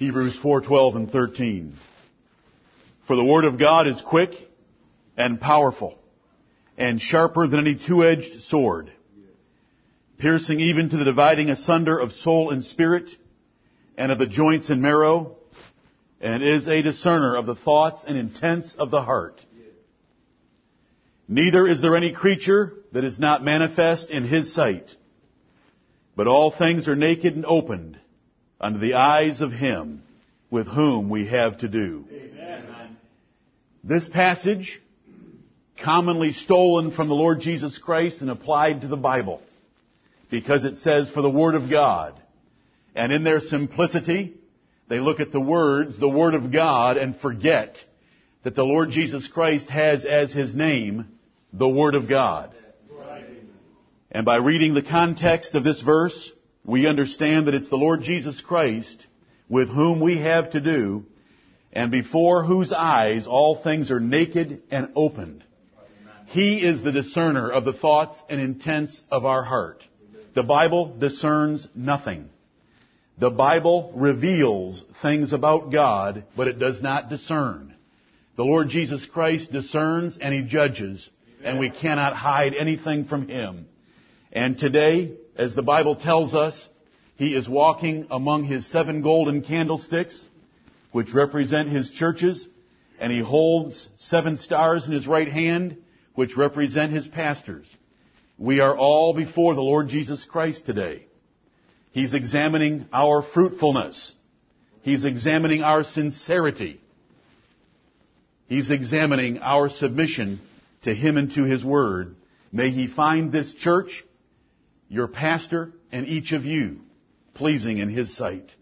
Hebrews 4:12 and 13. For the word of God is quick and powerful and sharper than any two-edged sword, piercing even to the dividing asunder of soul and spirit and of the joints and marrow, and is a discerner of the thoughts and intents of the heart. Neither is there any creature that is not manifest in his sight, but all things are naked and opened unto the eyes of him with whom we have to do. Amen. This passage, commonly stolen from the Lord Jesus Christ and applied to the Bible, because it says, for the Word of God. And in their simplicity, they look at the words, the Word of God, and forget that the Lord Jesus Christ has as His name the Word of God. And by reading the context of this verse, we understand that it's the Lord Jesus Christ with whom we have to do and before whose eyes all things are naked and opened. He is the discerner of the thoughts and intents of our heart. The Bible discerns nothing. The Bible reveals things about God, but it does not discern. The Lord Jesus Christ discerns and He judges, and we cannot hide anything from Him. And today, as the Bible tells us, He is walking among His seven golden candlesticks, which represent His churches, and He holds seven stars in His right hand, which represent His pastors. We are all before the Lord Jesus Christ today. He's examining our fruitfulness. He's examining our sincerity. He's examining our submission to Him and to His Word. May He find this church, your pastor, and each of you pleasing in His sight.